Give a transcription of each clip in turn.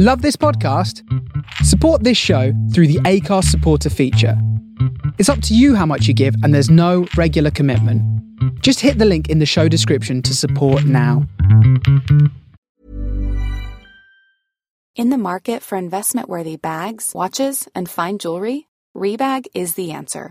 Love this podcast? Support this show through the Acast supporter feature. It's up to you how much you give, and there's no regular commitment. Just hit the link in the show description to support now. In the market for investment worthy bags, watches, and fine jewelry, Rebag is the answer.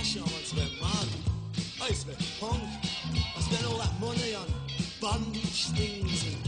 Fashion, I be mad. I be punk. I spent all that money on bondage things and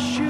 shoes.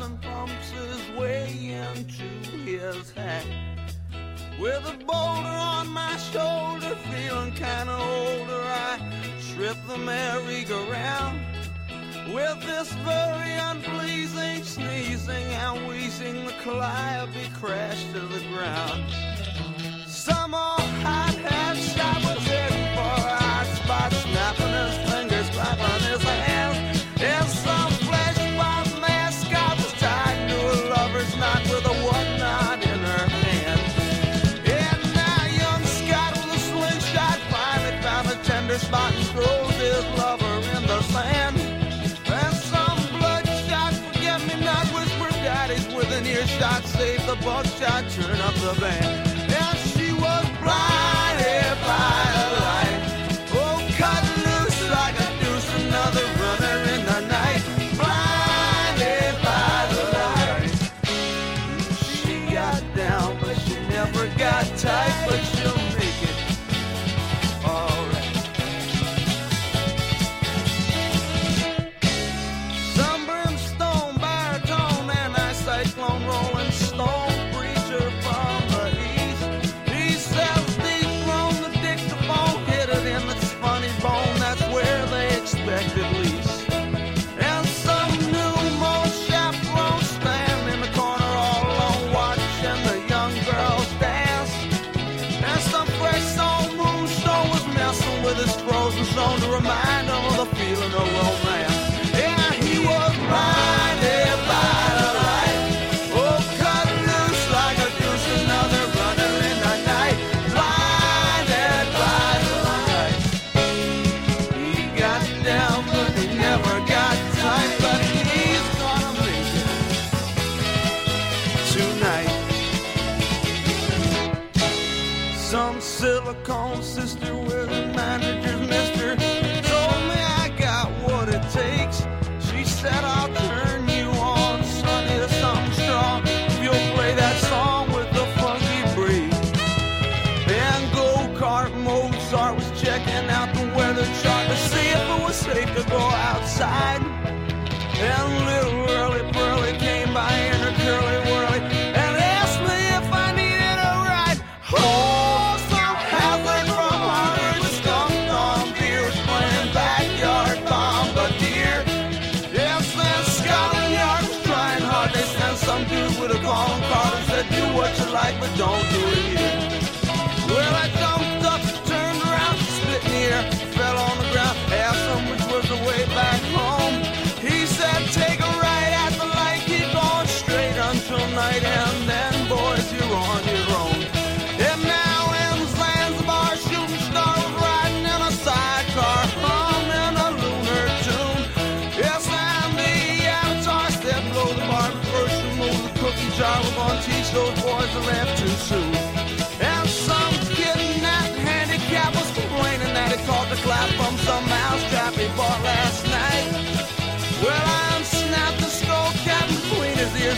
Adolescent buckshot, turn up the band.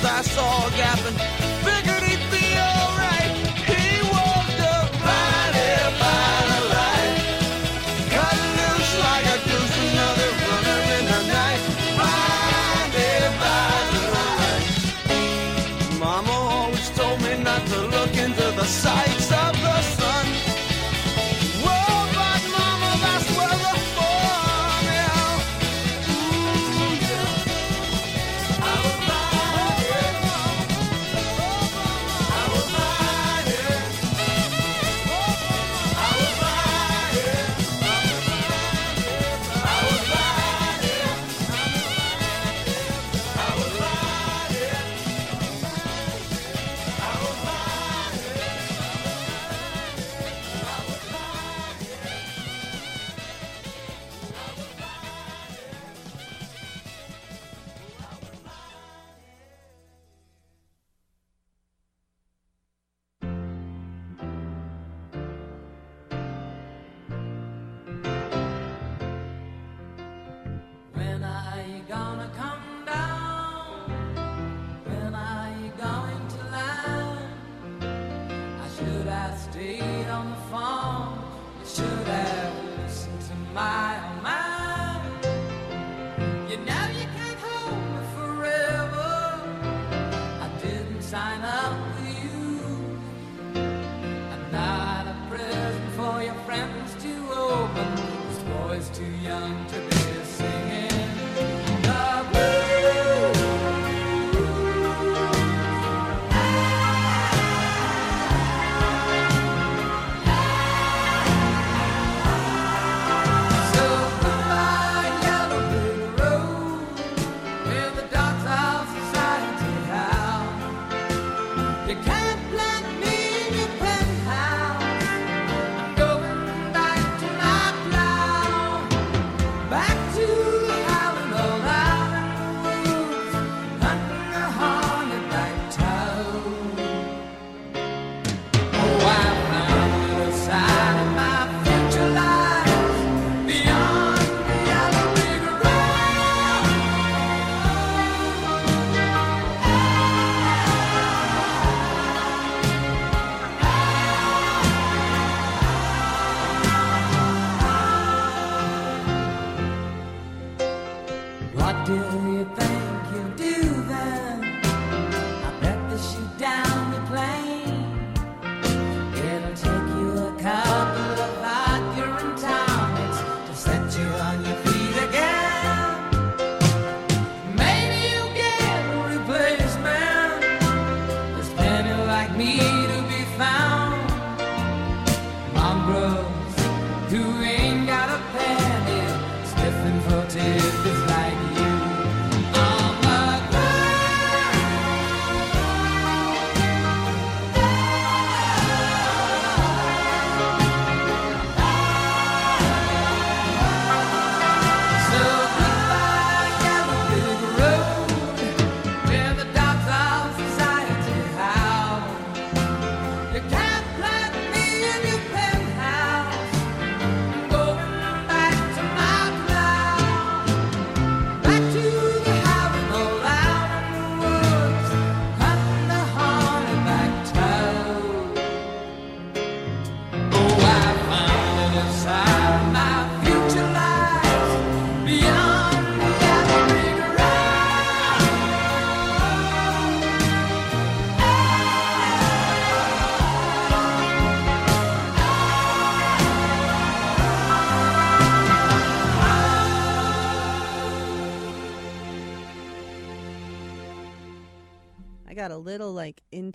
I saw a gap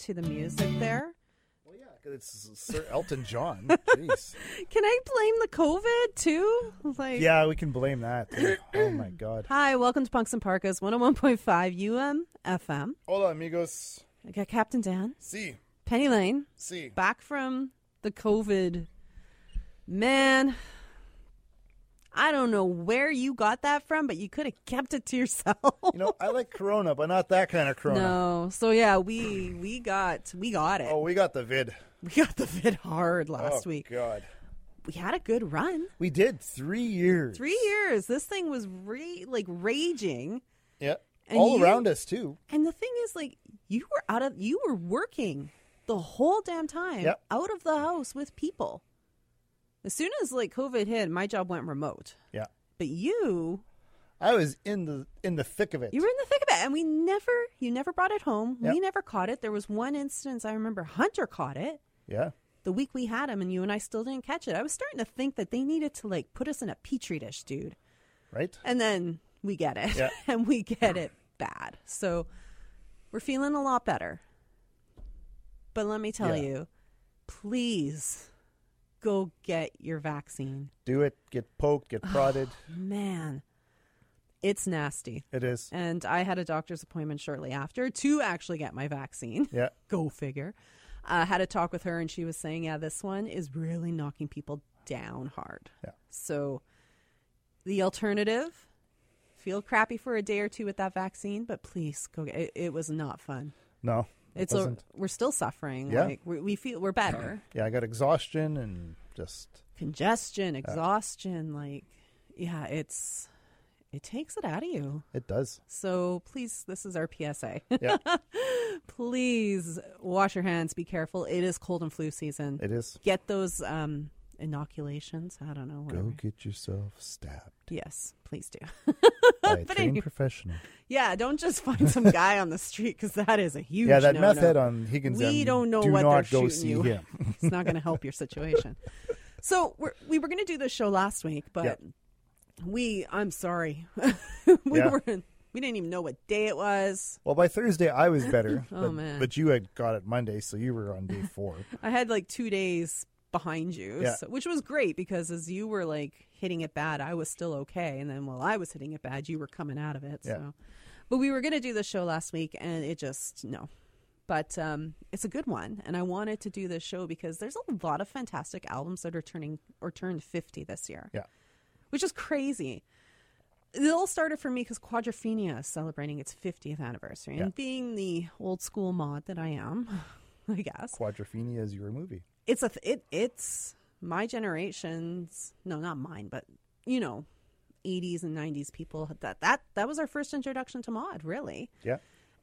into the music there. Well, yeah, because it's Sir Elton John. Jeez. Can I blame the COVID too? Like, yeah, we can blame that. too. Oh my God. Hi, welcome to Punks In Parkas 101.5 UM FM. Hola, amigos. I got Captain Dan, See, Penny Lane, see. back from the COVID. Man, I don't know where you got that from, but you could have kept it to yourself. You know, I like Corona, but not that kind of Corona. No, so yeah, we we got we got it. Oh, we got the vid. We got the vid hard last oh, week. God. We had a good run. We did three years. Three years. This thing was re- like raging. Yeah. And All you- around us too. And the thing is, like, you were out of, you were working the whole damn time Yep. out of the house with people. As soon as like COVID hit, my job went remote. Yeah. But you, I was in the in the thick of it. you were in the thick of it, and we never, you never brought it home. Yep. We never caught it. There was one instance I remember Hunter caught it yeah. the week we had him, and you and I still didn't catch it. I was starting to think that they needed to like put us in a petri dish, dude. Right. And then we get it. Yeah. and we get it bad. So we're feeling a lot better. But let me tell Yeah. you, please go get your vaccine. Do it. Get poked. Get oh, prodded. Man, it's nasty. it is. And I had a doctor's appointment shortly after to actually get my vaccine. Yeah. Go figure. I had a talk with her, and she was saying, yeah, this one is really knocking people down hard. Yeah. So the alternative, feel crappy for a day or two with that vaccine, but please go get it. It was not fun. No. It It's a, we're still suffering. Yeah. Like we, we feel we're better. Yeah, I got exhaustion and just Congestion, exhaustion, like yeah, it's it takes it out of you. it does. So please, this is our PSA. Yeah. please wash your hands. Be careful. It is cold and flu season. It is. Get those um, inoculations. I don't know. Go get yourself stabbed Yes, please do. by a But trained professional. Yeah, don't just find some guy on the street because that is a huge. Yeah, that no-no. meth head on Higgins We don't know do what not they're go shooting see you. him. it's not going to help your situation. So we're, we were going to do this show last week, but we. I'm sorry, we Yeah. were. We didn't even know what day it was. Well, by Thursday I was better. Oh, but, man. But you had got it Monday, so you were on day four. I had like two days behind you, Yeah. so- which was great because as you were like hitting it bad, I was still okay, and then while I was hitting it bad, you were coming out of it. Yeah. So, but we were going to do the show last week, and it just no. But um, it's a good one, and I wanted to do this show because there's a lot of fantastic albums that are turning or turned 50 this year, Yeah. which is crazy. It all started for me because Quadrophenia is celebrating its 50th anniversary, Yeah. and being the old school mod that I am, I guess Quadrophenia is your movie. It's a th- it it's my generation's no not mine but you know 80s and 90s people that that that was our first introduction to mod really. Yeah.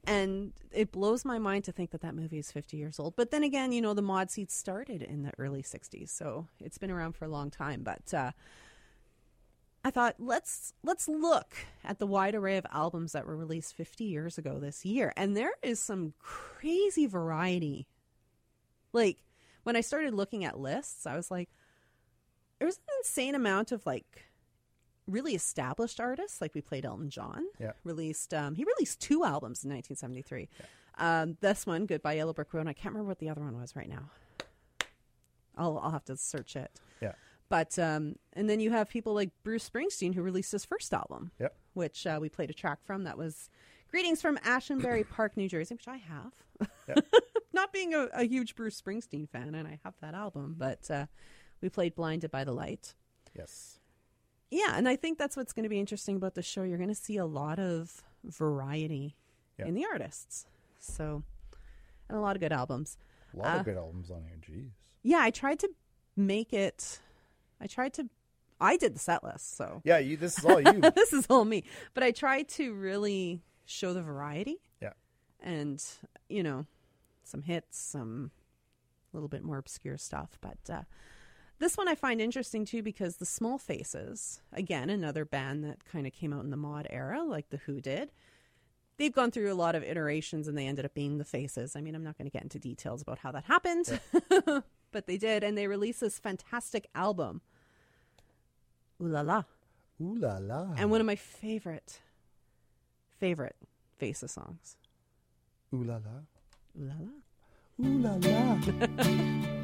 and it blows my mind to think that that movie is 50 years old. But then again you know the mod seed started in the early 60s so it's been around for a long time. But uh I thought let's let's look at the wide array of albums that were released 50 years ago this year. And there is some crazy variety. Like when I started looking at lists, I was like, there's an insane amount of like really established artists. Like we played Elton John. Yeah. Released um he released two albums in 1973. Um this one, Goodbye Yellow Brick Road. I can't remember what the other one was right now. I'll I'll have to search it. Yeah. But um and then you have people like Bruce Springsteen who released his first album Yep. which uh, we played a track from. That was Greetings from Asbury Park, New Jersey, which I have. Not being a, a huge Bruce Springsteen fan, and I have that album, but uh, we played Blinded by the Light. Yes. Yeah, and I think that's what's going to be interesting about the show. You're going to see a lot of variety in the artists. So, and a lot of good albums. A lot Uh, of good albums on here. Jeez. Yeah, I tried to make it. I tried to. I did the set list, so Yeah, you. This is all you. this is all me. But I tried to really show the variety yeah. and you know some hits, some a little bit more obscure stuff. But uh, this one I find interesting too because the Small Faces, again, another band that kind of came out in the mod era, like the Who did. They've gone through a lot of iterations and they ended up being the Faces. I mean, I'm not going to get into details about how that happened, but they did, and they released this fantastic album, Ooh La La. Ooh la la. And one of my favorite, favorite Faces songs. Ooh la la. Ooh la la. Ooh la la.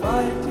The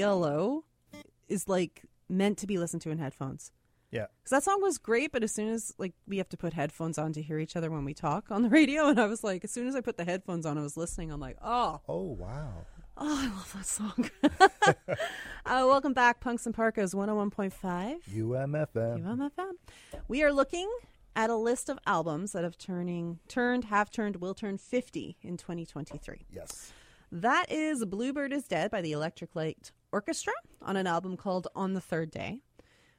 ELO is like meant to be listened to in headphones. Yeah. Because that song was great, but as soon as like we have to put headphones on to hear each other when we talk on the radio, and I was like, as soon as I put the headphones on, I was listening. I'm like, oh, Oh wow. oh, I love that song. uh, welcome back, Punks In Parkas 101.5 UMFM. UMFM. We are looking at a list of albums that have turning turned, have turned, will turn 50 in 2023. Yes. That is Bluebird is Dead by the Electric Light Orchestra on an album called On the Third Day,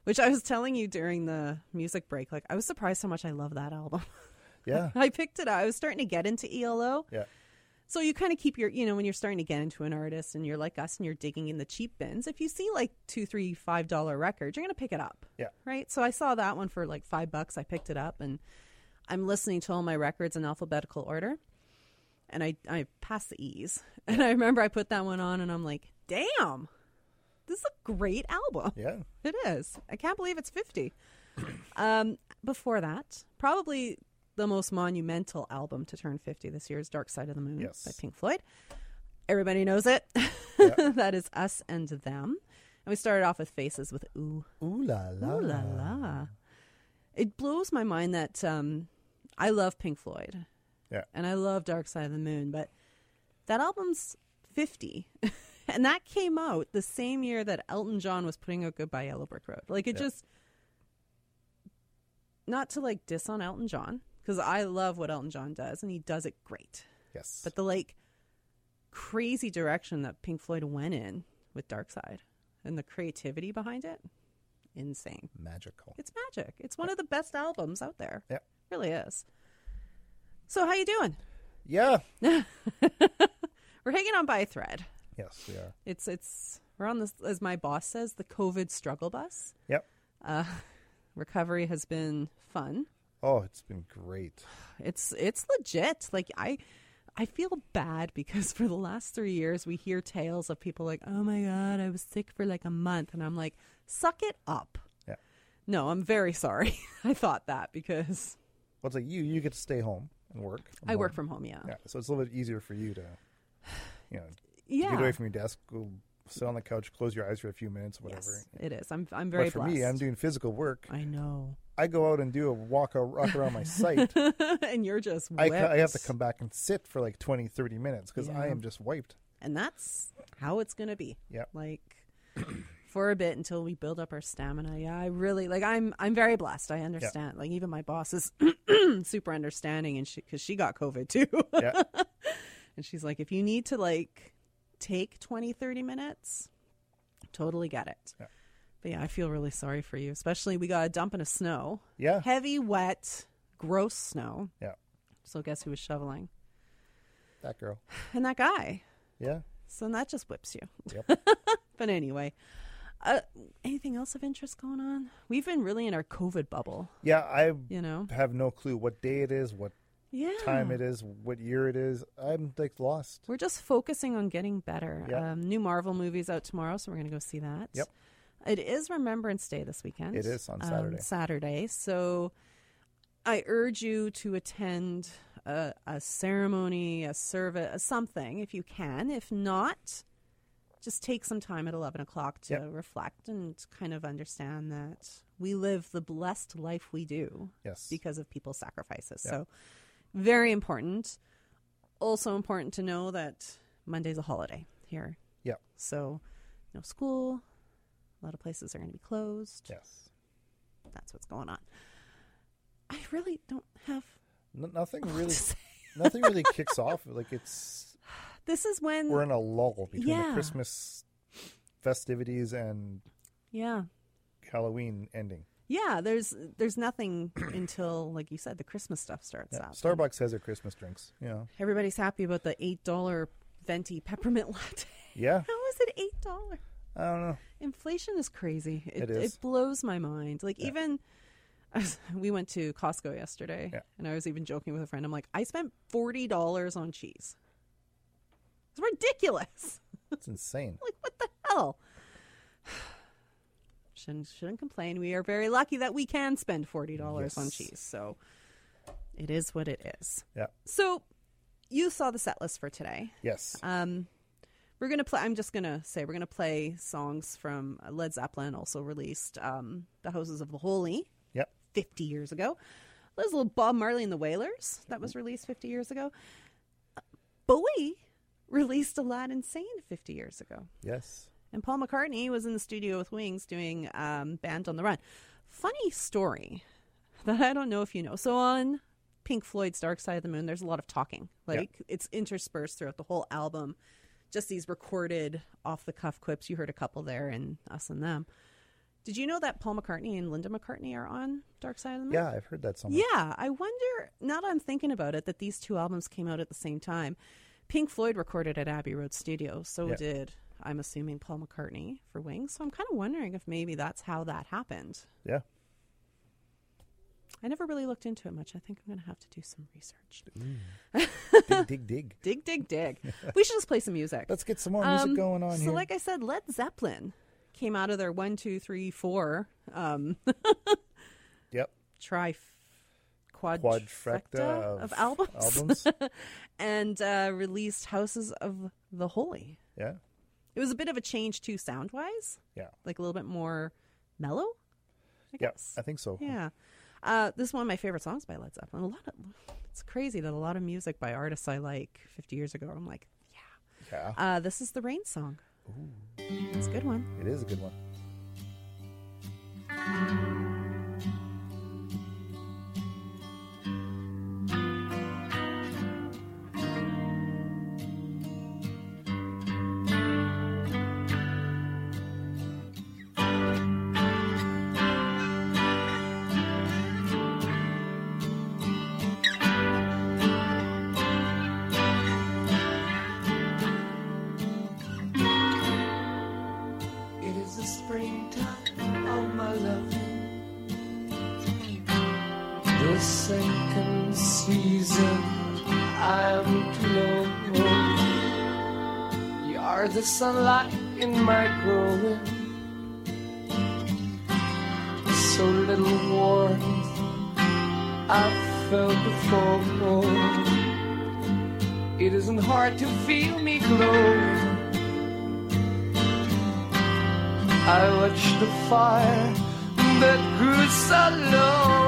which I was telling you during the music break. Like, I was surprised how much I love that album. Yeah. I picked it up. I was starting to get into ELO. Yeah. So you kind of keep your, you know, when you're starting to get into an artist and you're like us and you're digging in the cheap bins, if you see like two, three, five dollar records, you're going to pick it up. Yeah. Right. So I saw that one for like five bucks. I picked it up and I'm listening to all my records in alphabetical order. And I, I passed the E's. And I remember I put that one on and I'm like, damn, this is a great album. Yeah. It is. I can't believe it's 50. um, before that, probably the most monumental album to turn 50 this year is Dark Side of the Moon Yes. by Pink Floyd. Everybody knows it. that is Us and Them. And we started off with Faces with Ooh. Ooh la la. Ooh la la. It blows my mind that um, I love Pink Floyd. Yeah. And I love Dark Side of the Moon, but that album's 50. and that came out the same year that Elton John was putting out Goodbye Yellow Brick Road. Like it Yeah. just not to like diss on Elton John because I love what Elton John does and he does it great. Yes. But the like crazy direction that Pink Floyd went in with Dark Side and the creativity behind it, insane. Magical. It's magic. It's one of the best albums out there. Yeah. Really is. So how you doing? Yeah. We're hanging on by a thread. Yes, we are. It's it's we're on this as my boss says, the COVID struggle bus. Yep. Uh recovery has been fun. Oh, it's been great. It's it's legit. Like I I feel bad because for the last 3 years we hear tales of people like, "Oh my god, I was sick for like a month." And I'm like, "Suck it up." Yeah. No, I'm very sorry. I thought that because Well, it's like you you get to stay home and work. I work from home, yeah. Yeah. So it's a little bit easier for you to, you know, Yeah. get away from your desk, go sit on the couch, close your eyes for a few minutes, whatever. Yes, it is. I'm I'm very but for blessed. me, I'm doing physical work. I know. I go out and do a walk, a walk around my site. and you're just I, ca- I have to come back and sit for like 20, 30 minutes because I am just wiped. and that's how it's going to be. Yeah. Like for a bit until we build up our stamina. Yeah, I really like I'm I'm very blessed. I understand. Like even my boss is super understanding and she cuz she got covid too. Yeah. and she's like if you need to like take 20 30 minutes, totally get it. Yeah. But yeah, I feel really sorry for you, especially we got a dump in of snow. Yeah. Heavy, wet, gross snow. Yeah. So guess who was shoveling? That girl. And that guy. Yeah. So that just whips you. Yep. but anyway, uh, anything else of interest going on? We've been really in our COVID bubble. Yeah, I You know? have no clue what day it is, what Yeah. time it is, what year it is. I'm like lost. We're just focusing on getting better. Yeah. Um, new Marvel movies out tomorrow, so we're going to go see that. Yep. It is Remembrance Day this weekend. It is on um, Saturday. Saturday. So I urge you to attend a, a ceremony, a service, a something if you can. If not, just take some time at 11 o'clock to Yep. reflect and kind of understand that we live the blessed life we do Yes. because of people's sacrifices. Yeah. So, very important. Also, important to know that Monday's a holiday here. Yeah. So, no school. A lot of places are going to be closed. Yes. That's what's going on. I really don't have. N- nothing really. nothing really kicks off. Like it's This is when. we're in a lull between Yeah. the Christmas festivities and yeah. Halloween ending. Yeah, there's there's nothing until like you said the Christmas stuff starts Yeah. up. Starbucks has their Christmas drinks. Yeah. Everybody's happy about the eight dollar venti peppermint latte. Yeah. How is it eight dollar? I don't know. Inflation is crazy. It, It is. It blows my mind. Like even we went to Costco yesterday, Yeah. and I was even joking with a friend. I'm like, I spent forty dollars on cheese. It's ridiculous. It's insane. like what the hell? Shouldn't shouldn't complain. We are very lucky that we can spend forty dollars on cheese. So it is what it is. Yeah. So you saw the set list for today. Yes. Um, We're gonna play. I'm just gonna say we're gonna play songs from Led Zeppelin. Also released um, "The Houses of the Holy." Yep. 50 years ago. There's a little Bob Marley and the Wailers that was released 50 years ago. Bowie released Aladdin Sane 50 years ago. Yes. And Paul McCartney was in the studio with Wings doing um, Band on the Run. Funny story that I don't know if you know. So on Pink Floyd's Dark Side of the Moon, there's a lot of talking. Yeah. Like it's interspersed throughout the whole album. Just these recorded off the cuff clips. You heard a couple there in Us and Them. Did you know that Paul McCartney and Linda McCartney are on Dark Side of the Moon? Yeah, I've heard that song. Yeah, I wonder, now that I'm thinking about it, that these two albums came out at the same time. Pink Floyd recorded at Abbey Road Studios, so Yeah. did, I'm assuming, Paul McCartney for Wings. So I'm kind of wondering if maybe that's how that happened. Yeah. I never really looked into it much. I think I'm going to have to do some research. dig, dig, dig. Dig, dig, dig. we should just play some music. Let's get some more music Um, going on so, here. like I said, Led Zeppelin came out of their one, two, three, four um, yep. tri quad Quadfecta of, of albums, albums. and uh, released Houses of the Holy. Yeah. It was a bit of a change too, sound wise. Yeah. like a little bit more mellow. I Yeah. I think so. Yeah. Uh, this is one of my favorite songs by Led Zeppelin. A lot of it's crazy that a lot of music by artists I like 50 years ago. I'm like, Yeah. uh, this is the Rain song. It's a good one. It is a good one. Sunlight in my growing. So little warmth I've felt before. It isn't hard to feel me glow. I watched the fire that grew so low.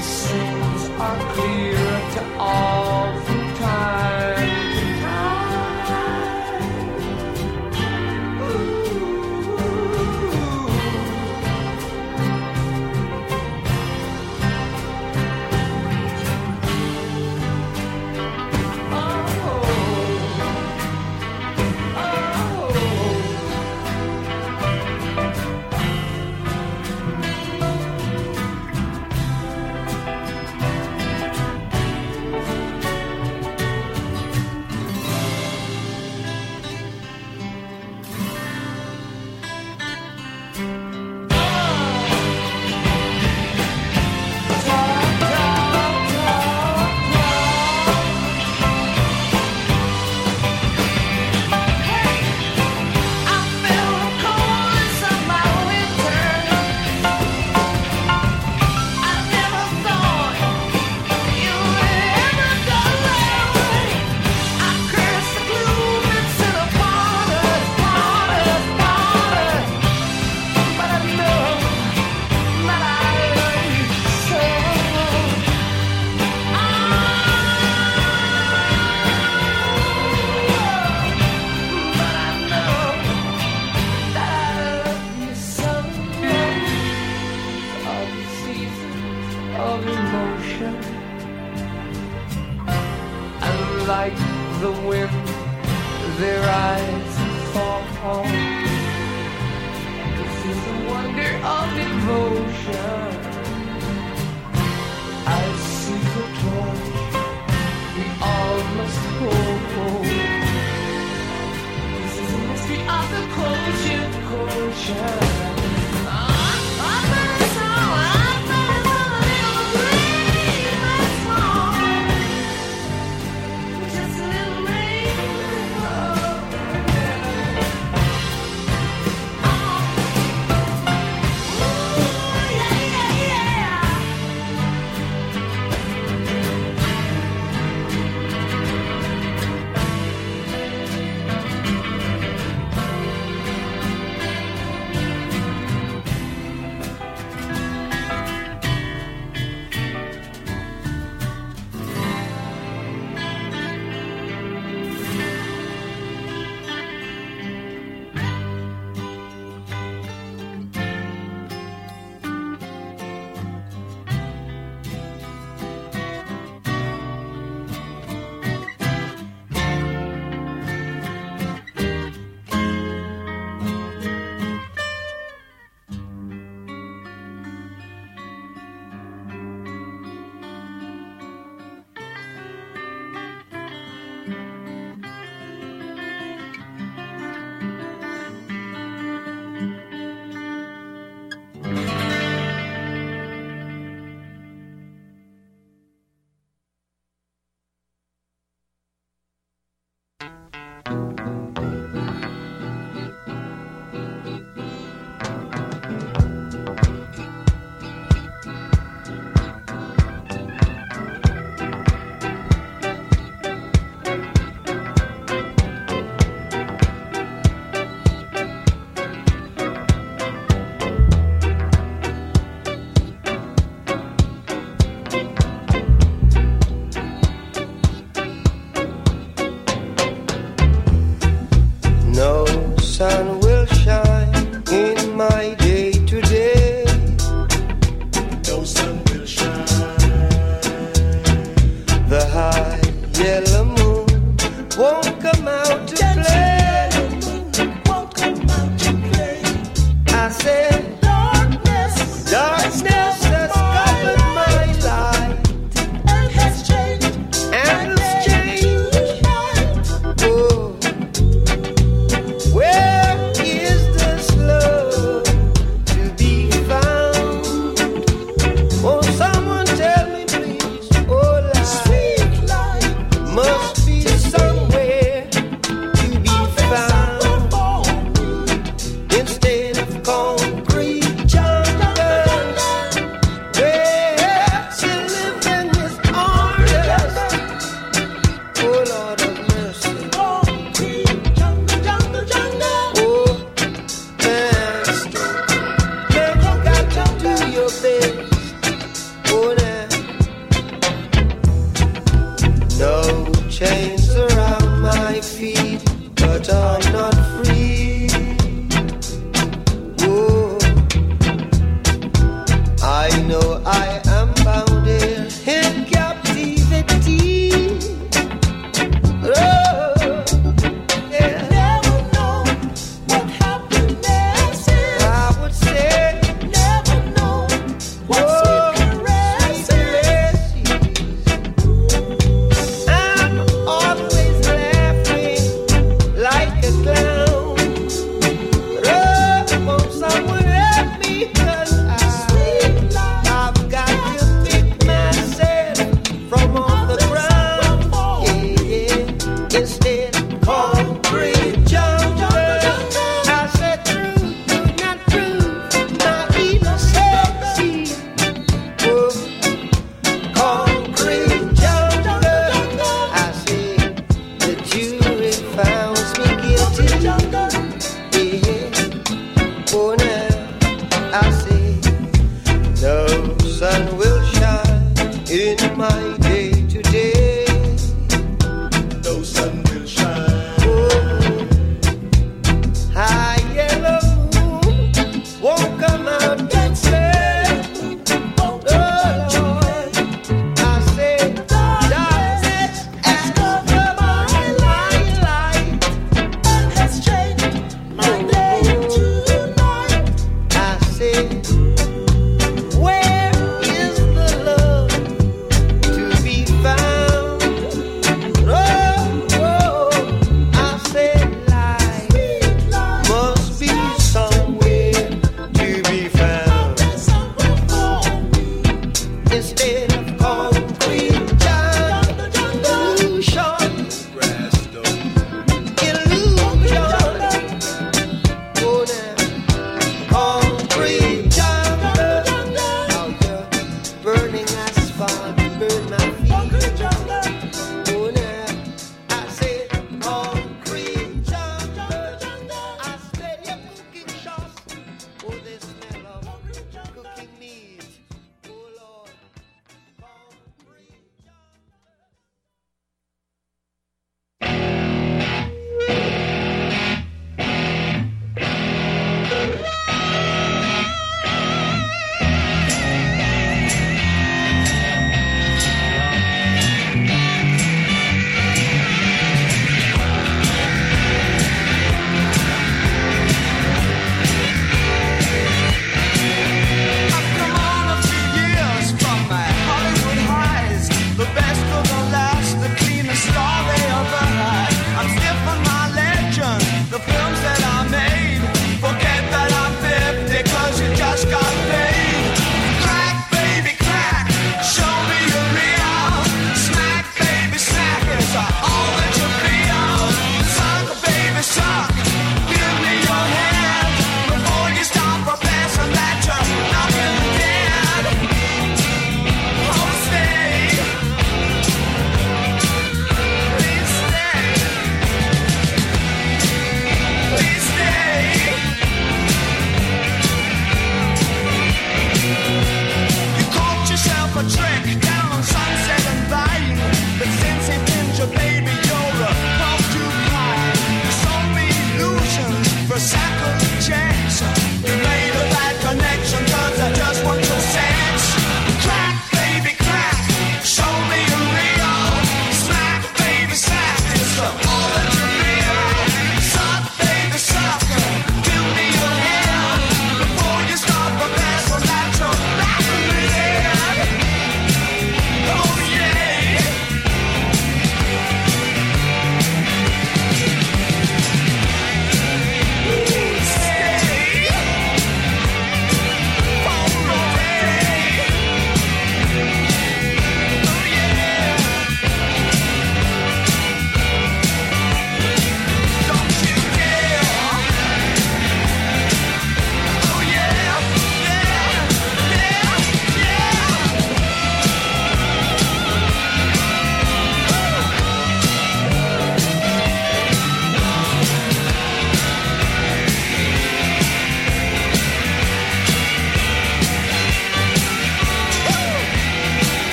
these things are clear to all.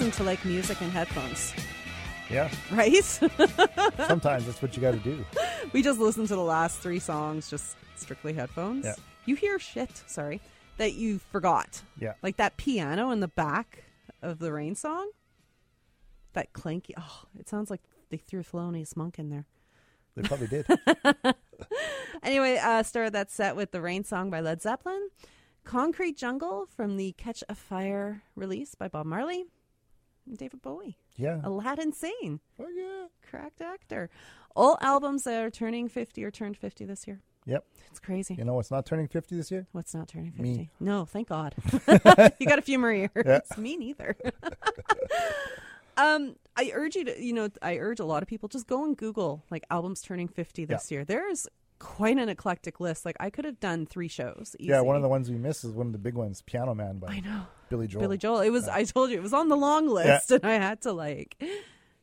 Listen to like music and headphones, Yeah. right? Sometimes that's what you got to do. we just listened to the last three songs, just strictly headphones. Yeah. You hear shit, sorry, that you forgot. Yeah. Like that piano in the back of the rain song. That clanky. Oh, it sounds like they threw Thelonious Monk in there. They probably did. Anyway, uh, started that set with the Rain song by Led Zeppelin, Concrete Jungle from the Catch a Fire release by Bob Marley, David Bowie. Yeah. Aladdin Sane. Oh, yeah. Cracked actor. All albums that are turning 50 or turned 50 this year. Yep. It's crazy. You know what's not turning 50 this year? What's not turning 50? Me. No, thank God. you got a few more years. Yeah. Me neither. um, I urge you to, you know, I urge a lot of people just go and Google like albums turning 50 this year. There's quite an eclectic list. Like I could have done three shows. Easy. Yeah, one of the ones we missed is one of the big ones, Piano Man by I know. Billy Joel. Billy Joel. It was. I told you it was on the long list, and I had to like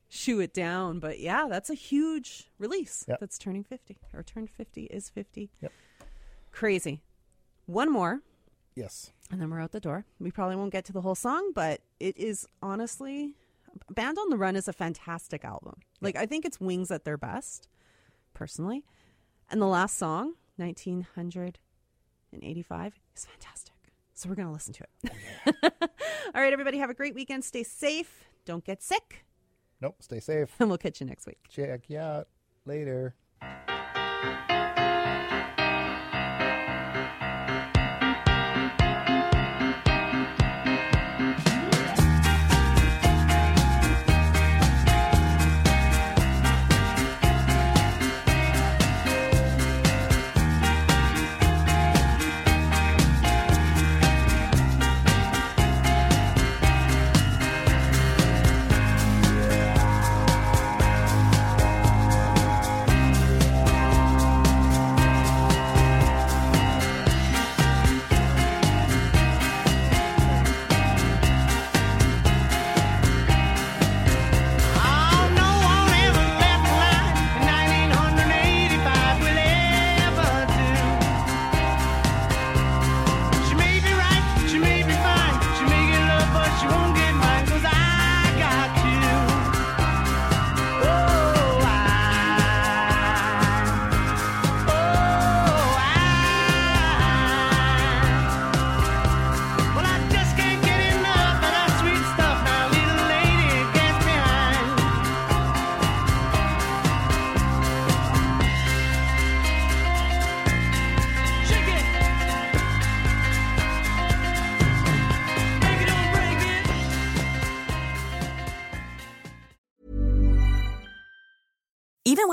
shoo it down. But yeah, that's a huge release. Yep. That's turning fifty or turned fifty is fifty. Yep. Crazy. One more, Yes. and then we're out the door. We probably won't get to the whole song, but it is honestly, Band on the Run is a fantastic album. Like I think it's Wings at their best, personally. And the last song, nineteen hundred and eighty-five, is fantastic. So we're gonna listen to it. Oh, All right, everybody, have a great weekend. Stay safe. Don't get sick. Nope. Stay safe. And we'll catch you next week. Check you out later.